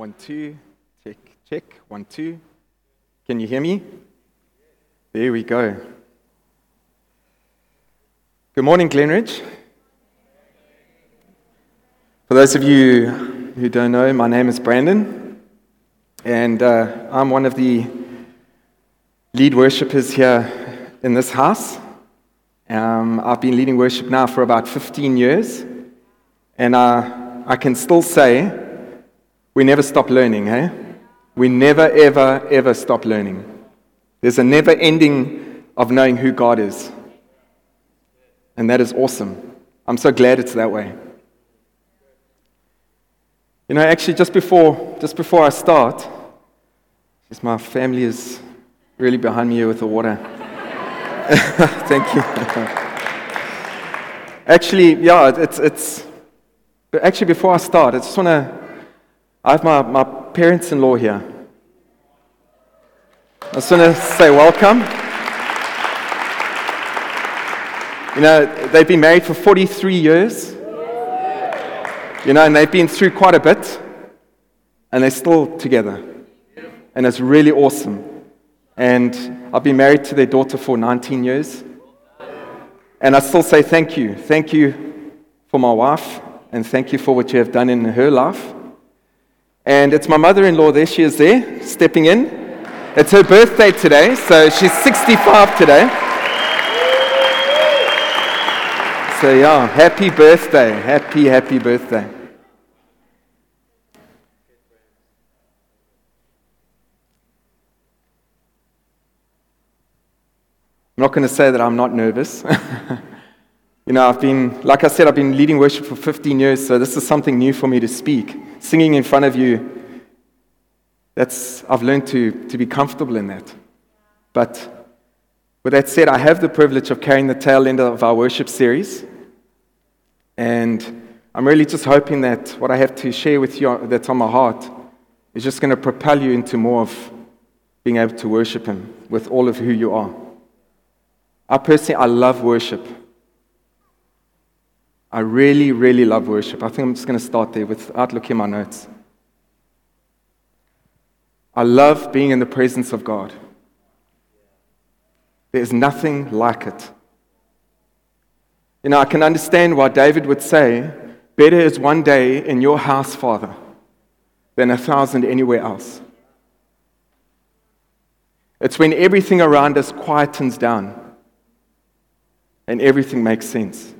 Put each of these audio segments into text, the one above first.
One, two, check, check. One, two. Can you hear me? There we go. Good morning, Glenridge. For those of you who don't know, my name is Brandon, and uh, I'm one of the lead worshippers here in this house. Um, I've been leading worship now for about 15 years, and uh, I can still say we never stop learning, hey? We never, ever, ever stop learning. There's a never ending of knowing who God is. And that is awesome. I'm so glad it's that way. You know, actually, just before, just before I start, because my family is really behind me here with the water. Thank you. actually, yeah, it's, it's, actually, before I start, I just want to I have my, my parents in law here. I just want to say welcome. You know, they've been married for 43 years. You know, and they've been through quite a bit, and they're still together. And it's really awesome. And I've been married to their daughter for 19 years. And I still say thank you. Thank you for my wife, and thank you for what you have done in her life. And it's my mother in law there. She is there, stepping in. It's her birthday today, so she's 65 today. So, yeah, happy birthday. Happy, happy birthday. I'm not going to say that I'm not nervous. you know, I've been, like I said, I've been leading worship for 15 years, so this is something new for me to speak. Singing in front of you, that's, I've learned to, to be comfortable in that. But with that said, I have the privilege of carrying the tail end of our worship series. And I'm really just hoping that what I have to share with you that's on my heart is just going to propel you into more of being able to worship Him with all of who you are. I personally, I love worship. I really, really love worship. I think I'm just going to start there without looking at my notes. I love being in the presence of God. There's nothing like it. You know, I can understand why David would say, Better is one day in your house, Father, than a thousand anywhere else. It's when everything around us quietens down and everything makes sense.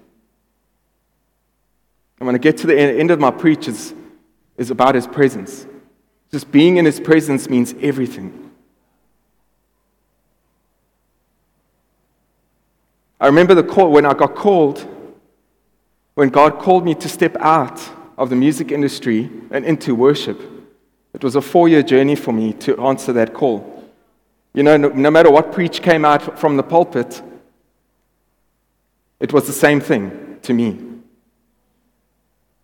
And when I get to the end of my preach, is about his presence. Just being in his presence means everything. I remember the call when I got called, when God called me to step out of the music industry and into worship. It was a four year journey for me to answer that call. You know, no, no matter what preach came out from the pulpit, it was the same thing to me.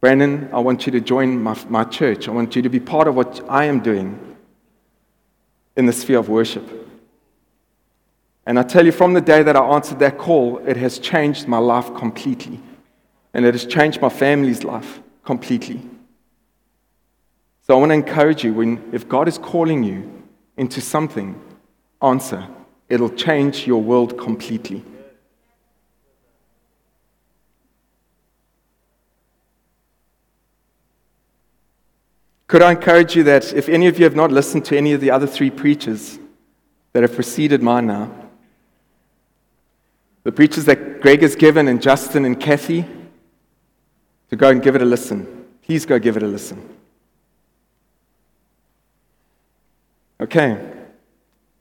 Brandon, I want you to join my, my church. I want you to be part of what I am doing in the sphere of worship. And I tell you, from the day that I answered that call, it has changed my life completely. And it has changed my family's life completely. So I want to encourage you when, if God is calling you into something, answer. It'll change your world completely. Could I encourage you that if any of you have not listened to any of the other three preachers that have preceded mine now, the preachers that Greg has given and Justin and Kathy, to go and give it a listen. Please go give it a listen. Okay.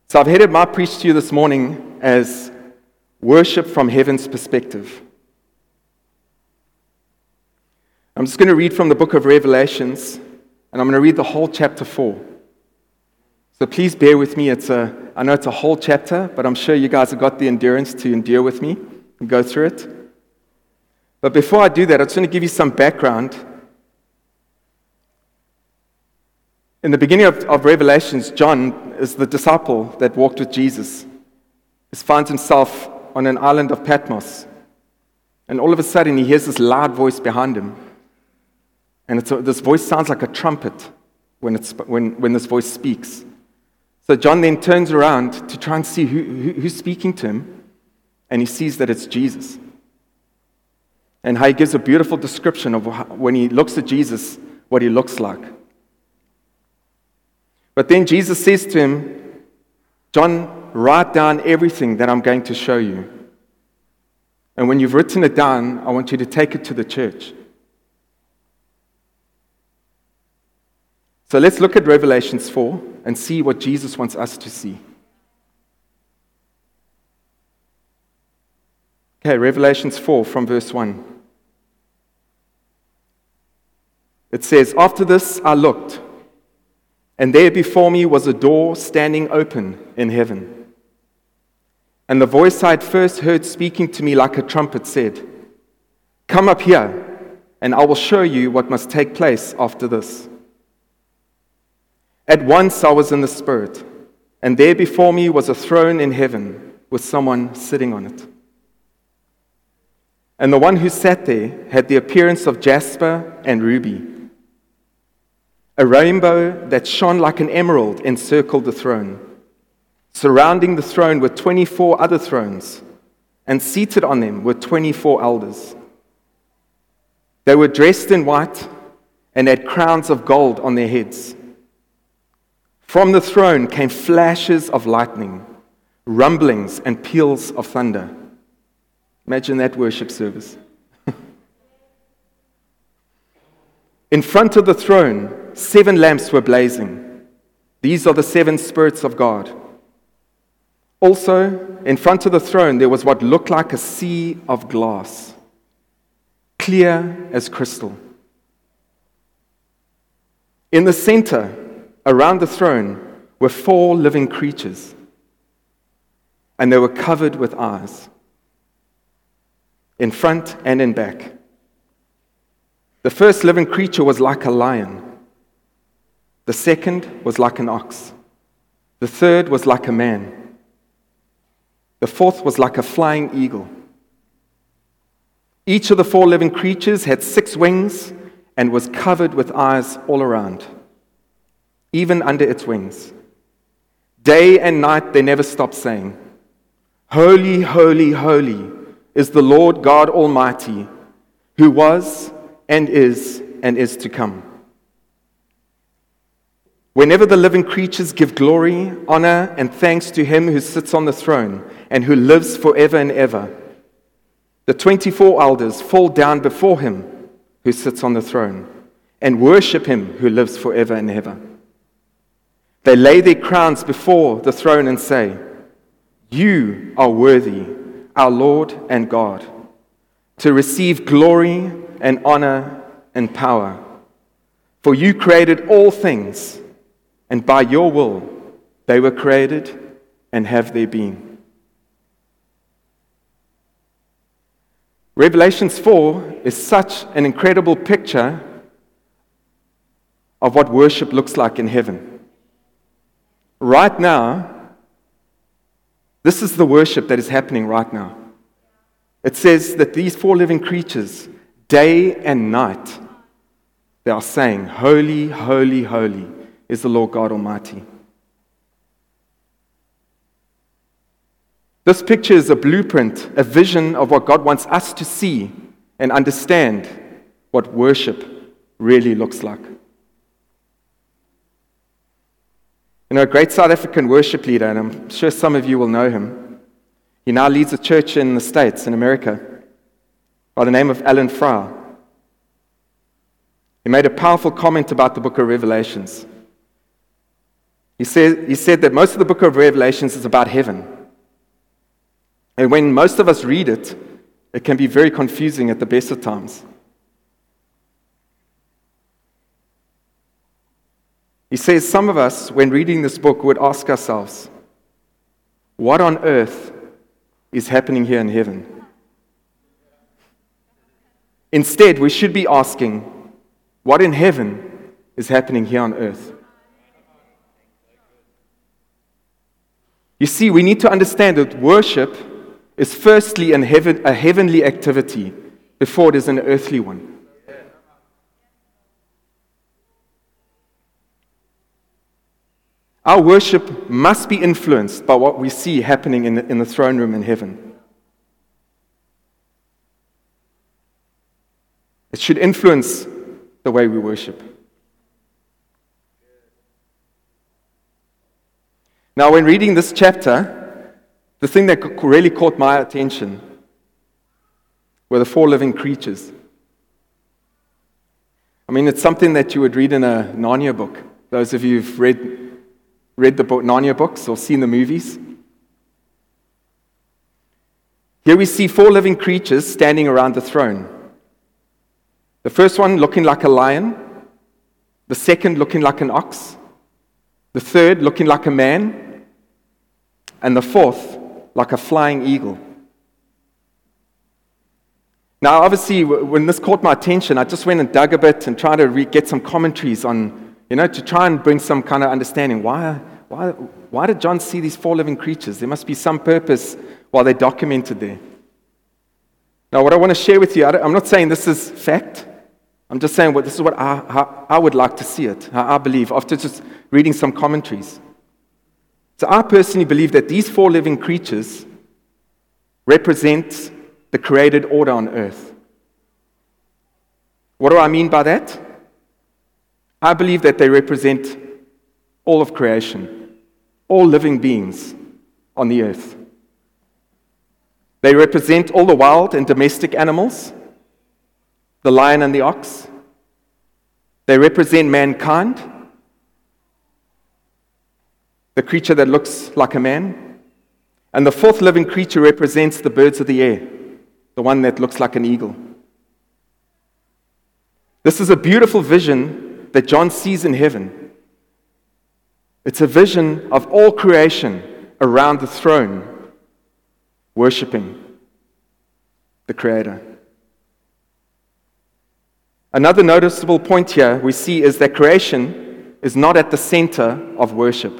So I've headed my preach to you this morning as worship from heaven's perspective. I'm just going to read from the book of Revelations, and I'm going to read the whole chapter 4. So please bear with me. It's a, I know it's a whole chapter, but I'm sure you guys have got the endurance to endure with me and go through it. But before I do that, I just want to give you some background. In the beginning of, of Revelations, John is the disciple that walked with Jesus. He finds himself on an island of Patmos. And all of a sudden, he hears this loud voice behind him. And a, this voice sounds like a trumpet when, it's, when, when this voice speaks. So John then turns around to try and see who, who, who's speaking to him, and he sees that it's Jesus. And how he gives a beautiful description of how, when he looks at Jesus, what he looks like. But then Jesus says to him, John, write down everything that I'm going to show you. And when you've written it down, I want you to take it to the church. So let's look at Revelations 4 and see what Jesus wants us to see. Okay, Revelations 4 from verse 1. It says, After this I looked, and there before me was a door standing open in heaven. And the voice I had first heard speaking to me like a trumpet said, Come up here, and I will show you what must take place after this. At once I was in the Spirit, and there before me was a throne in heaven with someone sitting on it. And the one who sat there had the appearance of jasper and ruby. A rainbow that shone like an emerald encircled the throne. Surrounding the throne were 24 other thrones, and seated on them were 24 elders. They were dressed in white and had crowns of gold on their heads. From the throne came flashes of lightning, rumblings, and peals of thunder. Imagine that worship service. In front of the throne, seven lamps were blazing. These are the seven spirits of God. Also, in front of the throne, there was what looked like a sea of glass, clear as crystal. In the center, Around the throne were four living creatures, and they were covered with eyes, in front and in back. The first living creature was like a lion, the second was like an ox, the third was like a man, the fourth was like a flying eagle. Each of the four living creatures had six wings and was covered with eyes all around even under its wings. Day and night they never stop saying, Holy, holy, holy is the Lord God Almighty, who was and is and is to come. Whenever the living creatures give glory, honor, and thanks to him who sits on the throne and who lives forever and ever, the 24 elders fall down before him who sits on the throne and worship him who lives forever and ever. They lay their crowns before the throne and say, You are worthy, our Lord and God, to receive glory and honor and power. For you created all things, and by your will they were created and have their being. Revelations 4 is such an incredible picture of what worship looks like in heaven right now, this is the worship that is happening right now. It says that these four living creatures, day and night, they are saying, Holy, holy, holy is the Lord God Almighty. This picture is a blueprint, a vision of what God wants us to see and understand what worship really looks like. You know, a great South African worship leader, and I'm sure some of you will know him. He now leads a church in the States, in America, by the name of Alan Frow. He made a powerful comment about the book of Revelations. He said, he said that most of the book of Revelations is about heaven. And when most of us read it, it can be very confusing at the best of times. He says some of us, when reading this book, would ask ourselves, what on earth is happening here in heaven? Instead, we should be asking, what in heaven is happening here on earth? You see, we need to understand that worship is firstly a heavenly activity before it is an earthly one. Our worship must be influenced by what we see happening in the, in the throne room in heaven. It should influence the way we worship. Now, when reading this chapter, the thing that really caught my attention were the four living creatures. I mean, it's something that you would read in a Narnia book. Those of you who've read, read the book, Narnia books or seen the movies. Here we see four living creatures standing around the throne. The first one looking like a lion, the second looking like an ox, the third looking like a man, and the fourth like a flying eagle. Now, obviously, when this caught my attention, I just went and dug a bit and tried to re- get some commentaries on, you know, to try and bring some kind of understanding. Why, why, why did John see these four living creatures? There must be some purpose while they're documented there. Now, what I want to share with you, I'm not saying this is fact. I'm just saying what this is what I, I would like to see it, I believe, after just reading some commentaries. So I personally believe that these four living creatures represent the created order on earth. What do I mean by that? I believe that they represent all of creation, all living beings on the earth. They represent all the wild and domestic animals, the lion and the ox. They represent mankind, the creature that looks like a man. And the fourth living creature represents the birds of the air the one that looks like an eagle. This is a beautiful vision that John sees in heaven. It's a vision of all creation around the throne, worshiping the Creator. Another noticeable point here we see is that creation is not at the center of worship.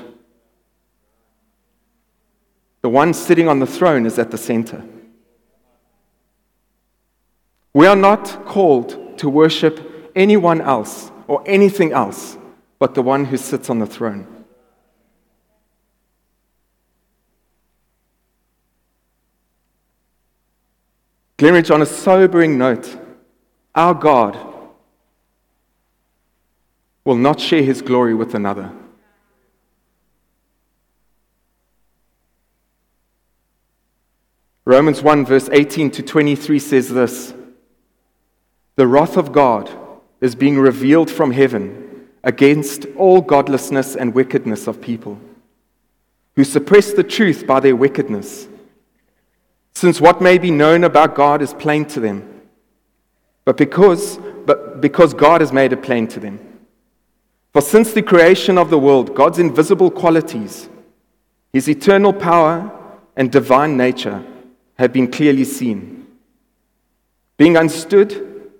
The one sitting on the throne is at the center. We are not called to worship anyone else or anything else but the one who sits on the throne. Glenridge, on a sobering note, our God will not share his glory with another. Romans 1, verse 18 to 23 says this. The wrath of God is being revealed from heaven against all godlessness and wickedness of people who suppress the truth by their wickedness, since what may be known about God is plain to them. But because, but because God has made it plain to them. For since the creation of the world, God's invisible qualities, his eternal power and divine nature, have been clearly seen, being understood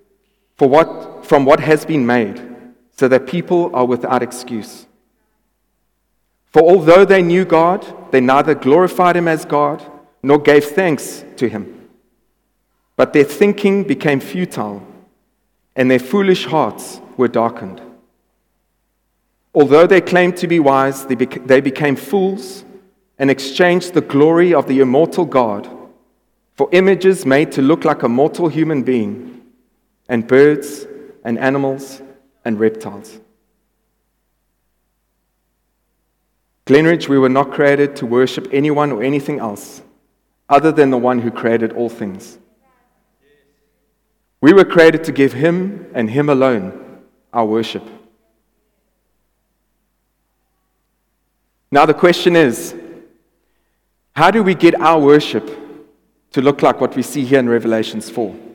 for what, from what has been made, so that people are without excuse. For although they knew God, they neither glorified him as God nor gave thanks to him. But their thinking became futile, and their foolish hearts were darkened. Although they claimed to be wise, they, beca- they became fools and exchanged the glory of the immortal God for images made to look like a mortal human being and birds and animals and reptiles. Glenridge, we were not created to worship anyone or anything else other than the one who created all things. We were created to give Him and Him alone our worship. Now, the question is how do we get our worship to look like what we see here in Revelations 4?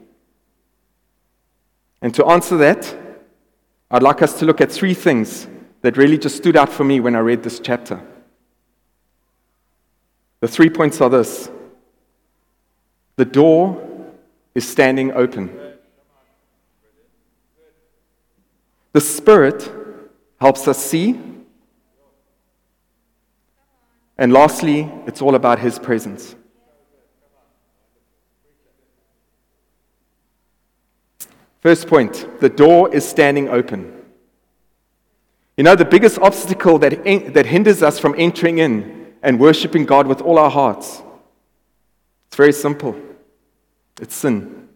And to answer that, I'd like us to look at three things that really just stood out for me when I read this chapter. The three points are this the door is standing open. The Spirit helps us see. And lastly, it's all about His presence. First point the door is standing open. You know, the biggest obstacle that, that hinders us from entering in and worshiping God with all our hearts, it's very simple it's sin.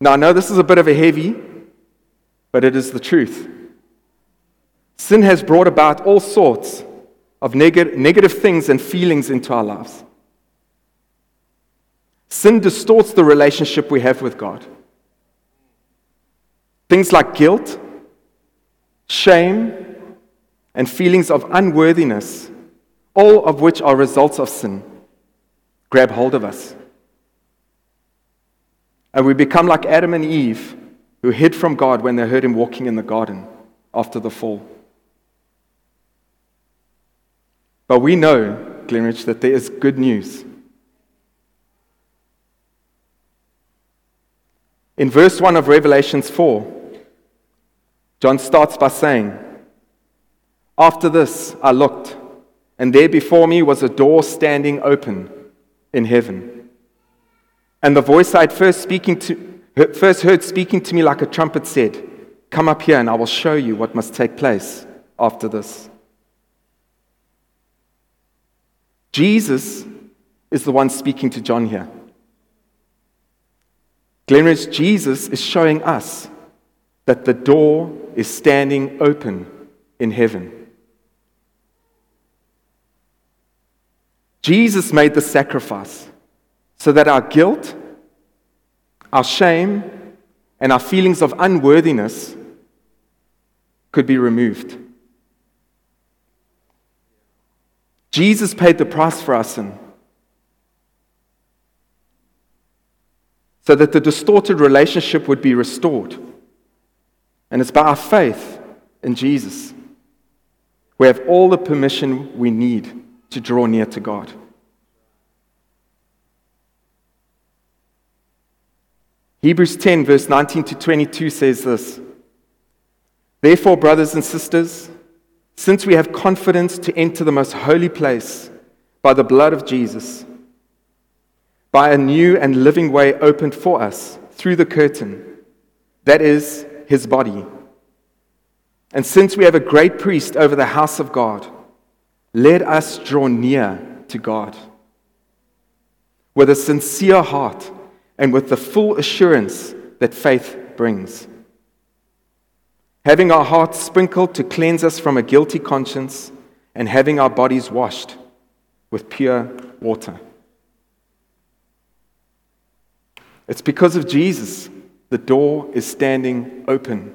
Now, I know this is a bit of a heavy, but it is the truth. Sin has brought about all sorts of neg- negative things and feelings into our lives. Sin distorts the relationship we have with God. Things like guilt, shame, and feelings of unworthiness, all of which are results of sin, grab hold of us. And we become like Adam and Eve, who hid from God when they heard him walking in the garden after the fall. But we know, Glenridge, that there is good news. In verse 1 of Revelations 4, John starts by saying, After this I looked, and there before me was a door standing open in heaven. And the voice I had first, speaking to, first heard speaking to me like a trumpet said, Come up here, and I will show you what must take place after this. Jesus is the one speaking to John here. Glenridge, Jesus is showing us that the door is standing open in heaven. Jesus made the sacrifice so that our guilt, our shame, and our feelings of unworthiness could be removed. Jesus paid the price for our sin so that the distorted relationship would be restored. And it's by our faith in Jesus we have all the permission we need to draw near to God. Hebrews 10, verse 19 to 22 says this Therefore, brothers and sisters, since we have confidence to enter the most holy place by the blood of Jesus, by a new and living way opened for us through the curtain, that is, his body. And since we have a great priest over the house of God, let us draw near to God with a sincere heart and with the full assurance that faith brings having our hearts sprinkled to cleanse us from a guilty conscience, and having our bodies washed with pure water. It's because of Jesus the door is standing open.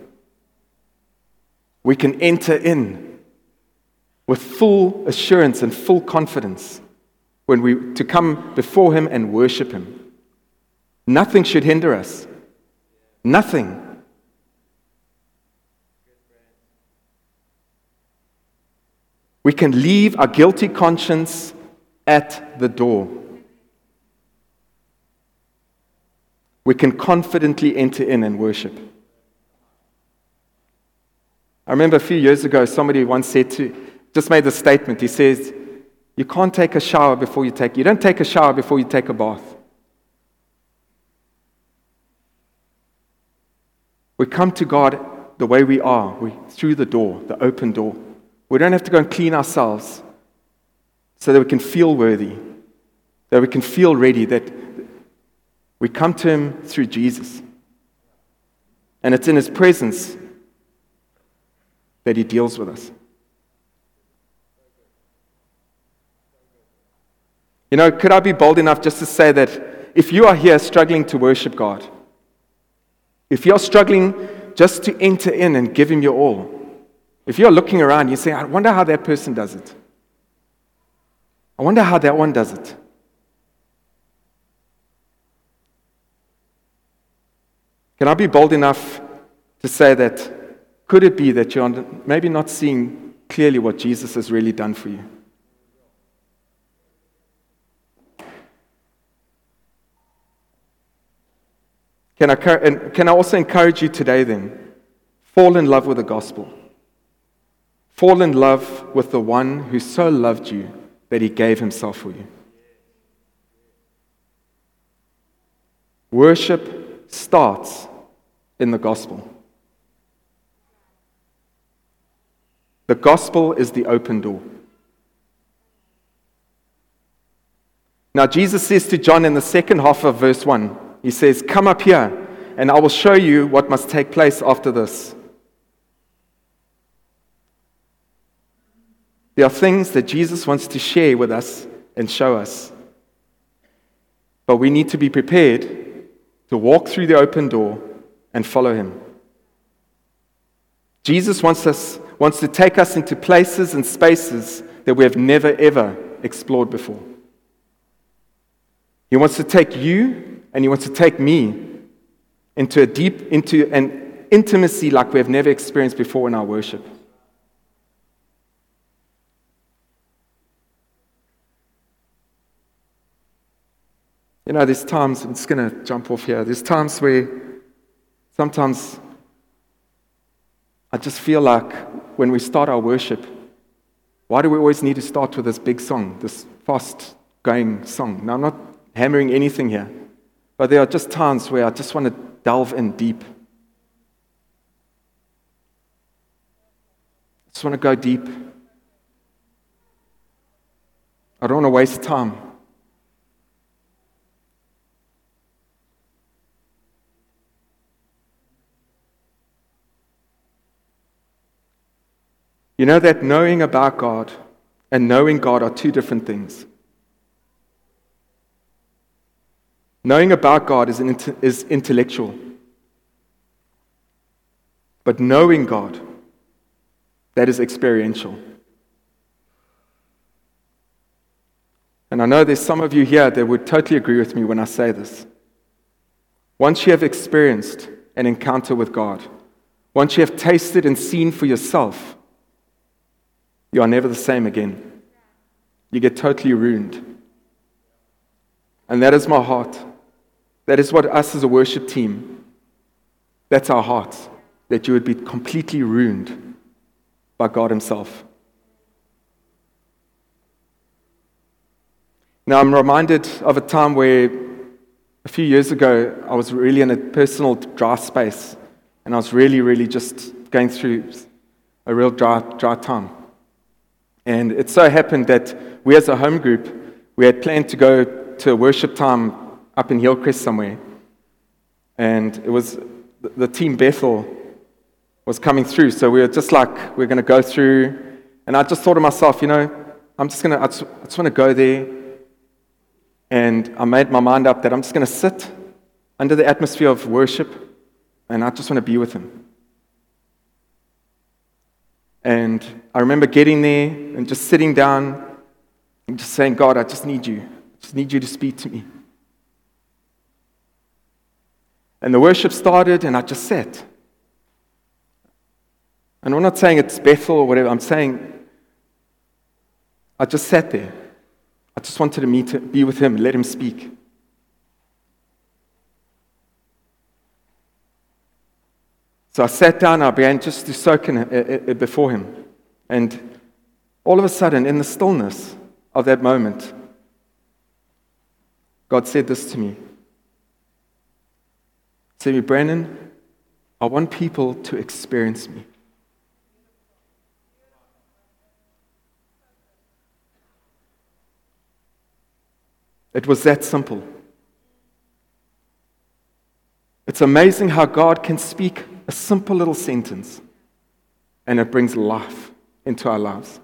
We can enter in with full assurance and full confidence when we to come before him and worship him. Nothing should hinder us. Nothing. We can leave our guilty conscience at the door. We can confidently enter in and worship. I remember a few years ago, somebody once said to, just made the statement. He says, You can't take a shower before you take, you don't take a shower before you take a bath. We come to God the way we are, we, through the door, the open door. We don't have to go and clean ourselves so that we can feel worthy, that we can feel ready, that we come to Him through Jesus. And it's in His presence that He deals with us. You know, could I be bold enough just to say that if you are here struggling to worship God, if you're struggling just to enter in and give Him your all, if you're looking around, you say, I wonder how that person does it. I wonder how that one does it. Can I be bold enough to say that could it be that you're maybe not seeing clearly what Jesus has really done for you? Can I, can I also encourage you today then? Fall in love with the gospel. Fall in love with the one who so loved you that he gave himself for you. Worship starts in the gospel. The gospel is the open door. Now, Jesus says to John in the second half of verse 1, He says, Come up here, and I will show you what must take place after this. There are things that Jesus wants to share with us and show us. But we need to be prepared to walk through the open door and follow Him. Jesus wants, us, wants to take us into places and spaces that we have never, ever explored before. He wants to take you and He wants to take me into a deep, into an intimacy like we have never experienced before in our worship. You know, there's times, I'm just going to jump off here. There's times where sometimes I just feel like when we start our worship, why do we always need to start with this big song, this fast going song? Now, I'm not hammering anything here. But there are just times where I just want to delve in deep. I just want to go deep. I don't want to waste time. You know that knowing about God and knowing God are two different things. Knowing about God is, is intellectual. But knowing God, that is experiential. And I know there's some of you here that would totally agree with me when I say this. Once you have experienced an encounter with God, once you have tasted and seen for yourself, you are never the same again. You get totally ruined. And that is my heart. That is what us as a worship team, that's our hearts, that you would be completely ruined by God Himself. Now, I'm reminded of a time where a few years ago I was really in a personal dry space, and I was really, really just going through a real dry, dry time. And it so happened that we, as a home group, we had planned to go to a worship time up in Hillcrest somewhere. And it was the team Bethel was coming through. So we were just like, we're going to go through. And I just thought to myself, you know, I'm just going to, I just, just want to go there. And I made my mind up that I'm just going to sit under the atmosphere of worship and I just want to be with him. And I remember getting there and just sitting down and just saying, God, I just need you. I just need you to speak to me. And the worship started, and I just sat. And I'm not saying it's Bethel or whatever, I'm saying I just sat there. I just wanted to meet, be with him, let him speak. So I sat down, I began just to soak in it before him. And all of a sudden, in the stillness of that moment, God said this to me Say, Brandon, I want people to experience me. It was that simple. It's amazing how God can speak a simple little sentence and it brings life into our lives.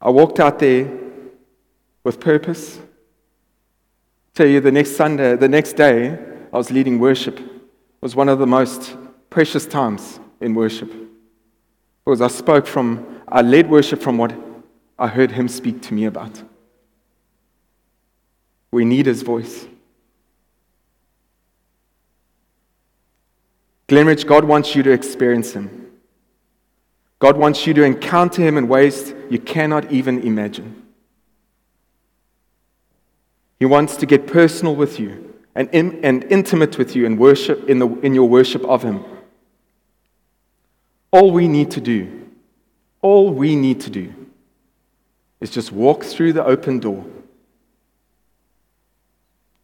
I walked out there with purpose tell you the next Sunday, the next day, I was leading worship. It was one of the most precious times in worship. Because I spoke from, I led worship from what I heard him speak to me about. We need his voice. Glenridge, God wants you to experience him. God wants you to encounter him in ways you cannot even imagine. He wants to get personal with you and, in, and intimate with you in, worship, in, the, in your worship of Him. All we need to do, all we need to do is just walk through the open door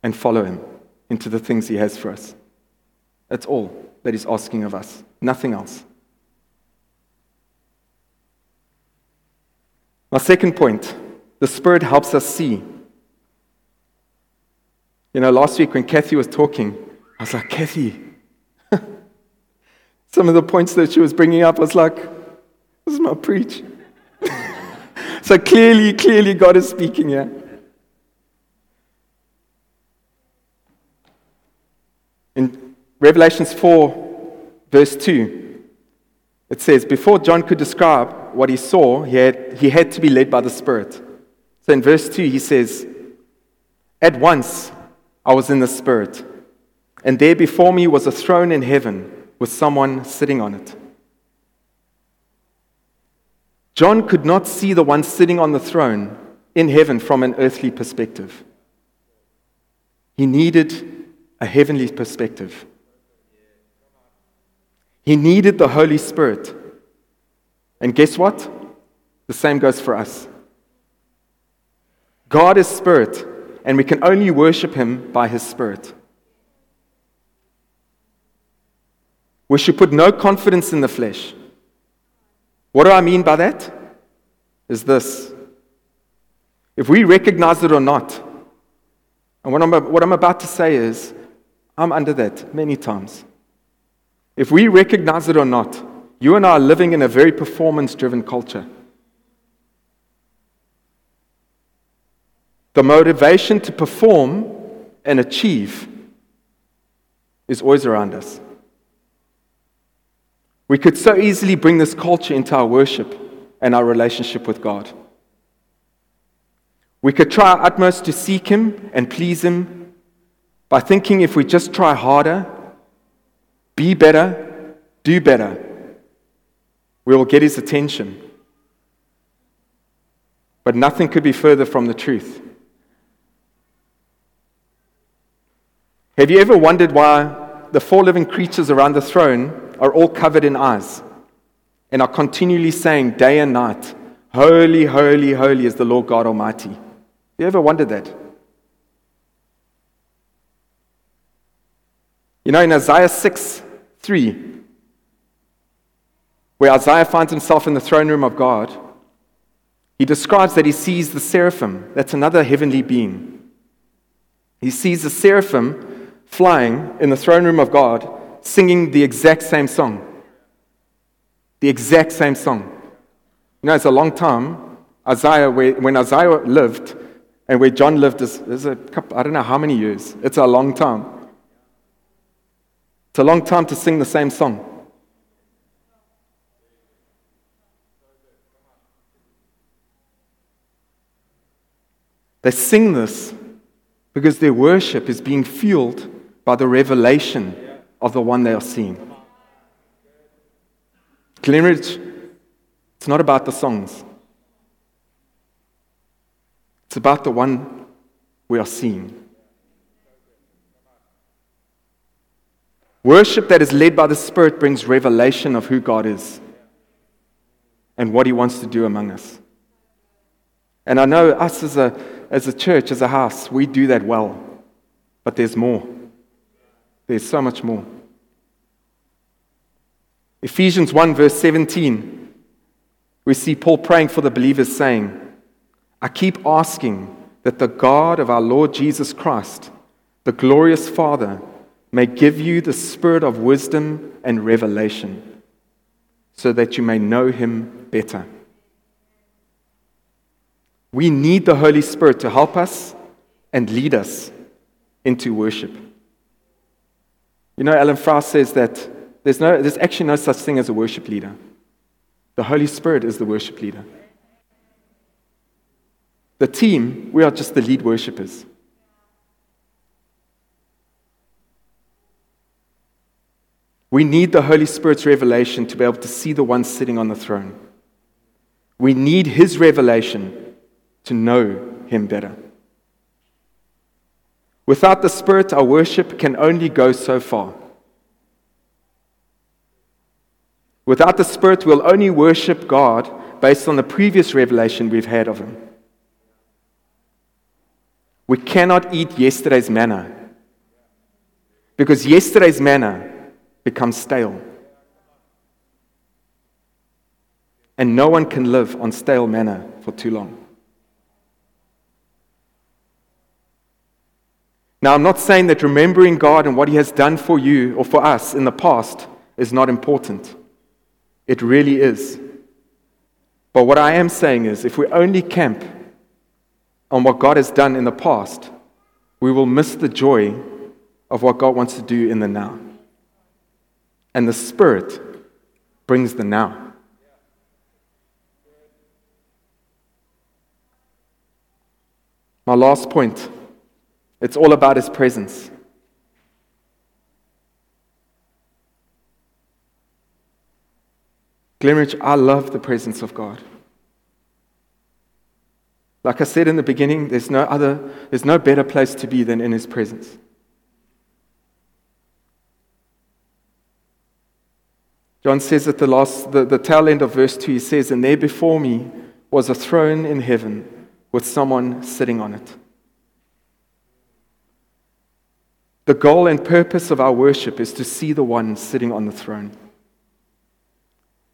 and follow Him into the things He has for us. That's all. That He's asking of us, nothing else. My second point the Spirit helps us see. You know, last week when Kathy was talking, I was like, Kathy, some of the points that she was bringing up, I was like, this is my preach. so clearly, clearly, God is speaking here. In Revelations 4, verse 2, it says, Before John could describe what he saw, he had, he had to be led by the Spirit. So in verse 2, he says, At once I was in the Spirit, and there before me was a throne in heaven with someone sitting on it. John could not see the one sitting on the throne in heaven from an earthly perspective. He needed a heavenly perspective. He needed the Holy Spirit. And guess what? The same goes for us. God is Spirit, and we can only worship Him by His Spirit. We should put no confidence in the flesh. What do I mean by that? Is this. If we recognize it or not, and what I'm, what I'm about to say is, I'm under that many times. If we recognize it or not, you and I are living in a very performance driven culture. The motivation to perform and achieve is always around us. We could so easily bring this culture into our worship and our relationship with God. We could try our utmost to seek Him and please Him by thinking if we just try harder, be better, do better, we will get His attention. But nothing could be further from the truth. Have you ever wondered why the four living creatures around the throne are all covered in eyes and are continually saying day and night, Holy, holy, holy is the Lord God Almighty. Have You ever wondered that? You know, in Isaiah 6 3, where Isaiah finds himself in the throne room of God, he describes that he sees the seraphim. That's another heavenly being. He sees the seraphim flying in the throne room of God singing the exact same song. The exact same song. You know, it's a long time. Isaiah, when Isaiah lived, and where John lived is, is a couple, I don't know how many years. It's a long time. It's a long time to sing the same song. They sing this because their worship is being fueled by the revelation of the one they are seeing. Glenridge, it's not about the songs, it's about the one we are seeing. Worship that is led by the Spirit brings revelation of who God is and what He wants to do among us. And I know us as a, as a church, as a house, we do that well. But there's more. There's so much more. Ephesians 1, verse 17, we see Paul praying for the believers, saying, I keep asking that the God of our Lord Jesus Christ, the glorious Father, may give you the spirit of wisdom and revelation, so that you may know him better. We need the Holy Spirit to help us and lead us into worship. You know, Alan Frow says that there's, no, there's actually no such thing as a worship leader. The Holy Spirit is the worship leader. The team, we are just the lead worshippers. We need the Holy Spirit's revelation to be able to see the one sitting on the throne. We need his revelation to know him better. Without the Spirit, our worship can only go so far. Without the Spirit, we'll only worship God based on the previous revelation we've had of Him. We cannot eat yesterday's manna because yesterday's manna becomes stale. And no one can live on stale manna for too long. Now, I'm not saying that remembering God and what He has done for you or for us in the past is not important. It really is. But what I am saying is if we only camp on what God has done in the past, we will miss the joy of what God wants to do in the now. And the Spirit brings the now. My last point it's all about His presence. Glenridge, I love the presence of God. Like I said in the beginning, there's no other, there's no better place to be than in His presence. John says at the last, the, the tail end of verse 2, he says, And there before me was a throne in heaven with someone sitting on it. The goal and purpose of our worship is to see the one sitting on the throne.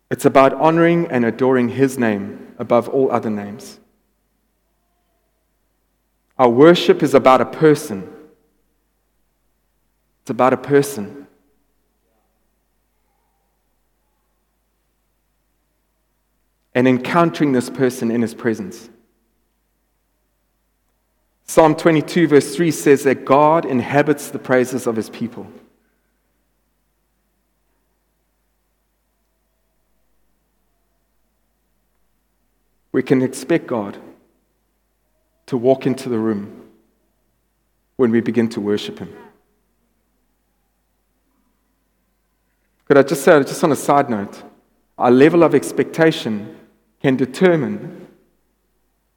It's about honoring and adoring his name above all other names. Our worship is about a person. It's about a person. And encountering this person in his presence. Psalm 22, verse 3 says that God inhabits the praises of his people. We can expect God to walk into the room when we begin to worship Him. Could I just say, just on a side note, our level of expectation can determine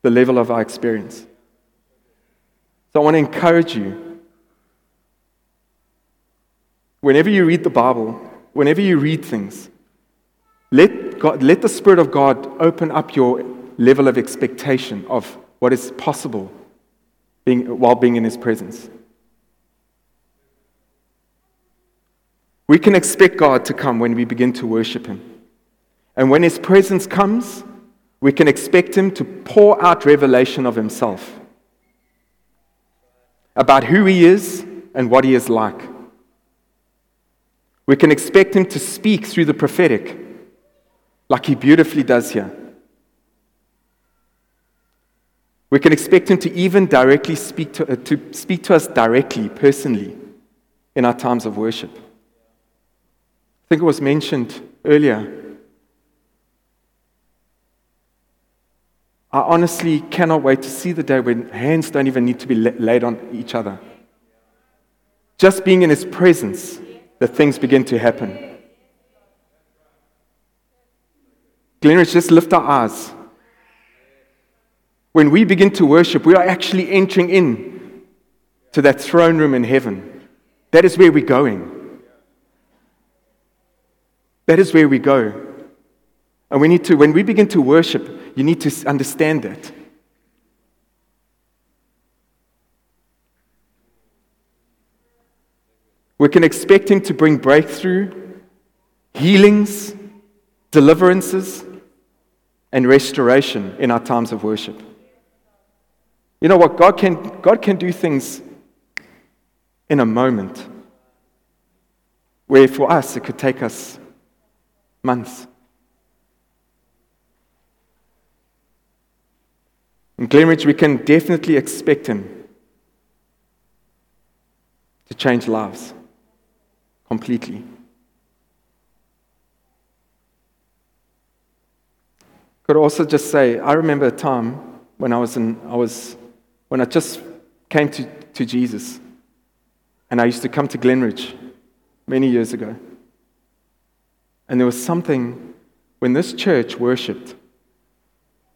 the level of our experience. So I want to encourage you. Whenever you read the Bible, whenever you read things, let, God, let the Spirit of God open up your level of expectation of what is possible being, while being in His presence. We can expect God to come when we begin to worship Him. And when His presence comes, we can expect Him to pour out revelation of Himself about who He is and what He is like. We can expect Him to speak through the prophetic, like He beautifully does here. We can expect Him to even directly speak to, uh, to speak to us directly, personally, in our times of worship. I think it was mentioned earlier. I honestly cannot wait to see the day when hands don't even need to be laid on each other. Just being in His presence, the things begin to happen. Glenridge, just lift our eyes when we begin to worship, we are actually entering in to that throne room in heaven. That is where we're going. That is where we go. And we need to, when we begin to worship, you need to understand that. We can expect Him to bring breakthrough, healings, deliverances, and restoration in our times of worship. You know what? God can, God can do things in a moment where for us it could take us months. In Glenridge, we can definitely expect Him to change lives completely. Could also just say, I remember a time when I was in, I was when I just came to, to Jesus, and I used to come to Glenridge many years ago. And there was something, when this church worshiped,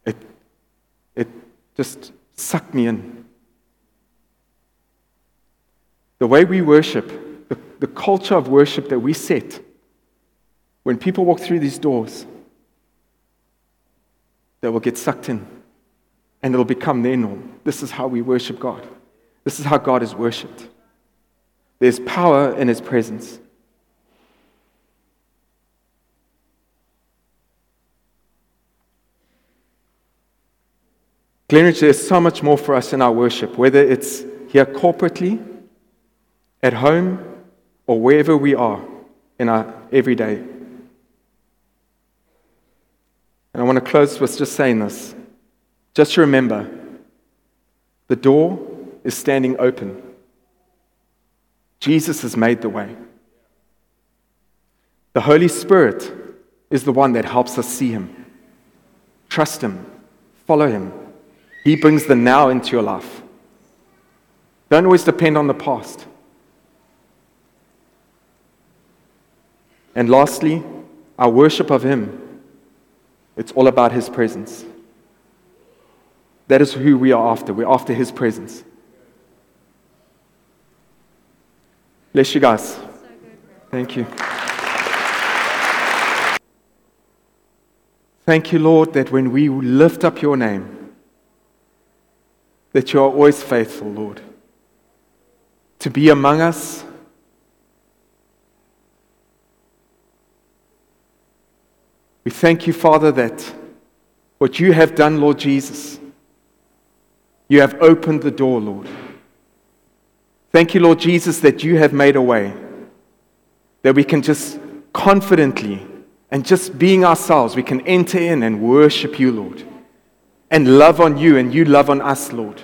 it, it just suck me in. The way we worship, the, the culture of worship that we set, when people walk through these doors, they will get sucked in and it'll become their norm. This is how we worship God. This is how God is worshiped. There's power in His presence. Glenridge, there's so much more for us in our worship, whether it's here corporately, at home, or wherever we are in our everyday. And I want to close with just saying this. Just remember the door is standing open. Jesus has made the way. The Holy Spirit is the one that helps us see Him. Trust Him, follow Him. He brings the now into your life. Don't always depend on the past. And lastly, our worship of Him, it's all about His presence. That is who we are after. We're after His presence. Bless you guys. Thank you. Thank you, Lord, that when we lift up your name, that you are always faithful, Lord, to be among us. We thank you, Father, that what you have done, Lord Jesus, you have opened the door, Lord. Thank you, Lord Jesus, that you have made a way, that we can just confidently and just being ourselves, we can enter in and worship you, Lord, and love on you, and you love on us, Lord.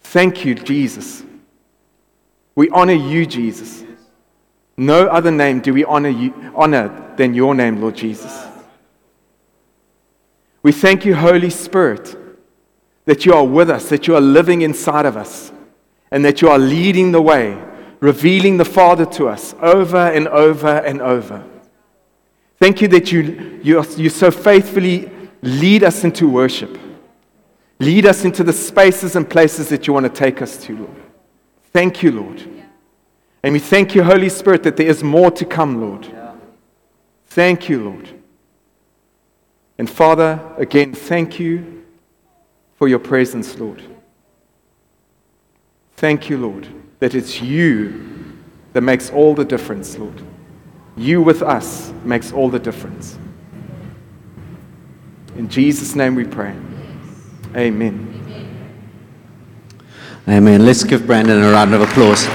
Thank you, Jesus. We honor you, Jesus. No other name do we honor, you, honor than your name, Lord Jesus. We thank you, Holy Spirit, that you are with us, that you are living inside of us, and that you are leading the way, revealing the Father to us over and over and over. Thank you that you, you, you so faithfully lead us into worship. Lead us into the spaces and places that you want to take us to, Lord. Thank you, Lord. And we thank you, Holy Spirit, that there is more to come, Lord. Thank you, Lord. And Father, again, thank you for your presence, Lord. Thank you, Lord, that it's you that makes all the difference, Lord. You with us makes all the difference. In Jesus' name we pray. Amen. Amen. Let's give Brandon a round of applause.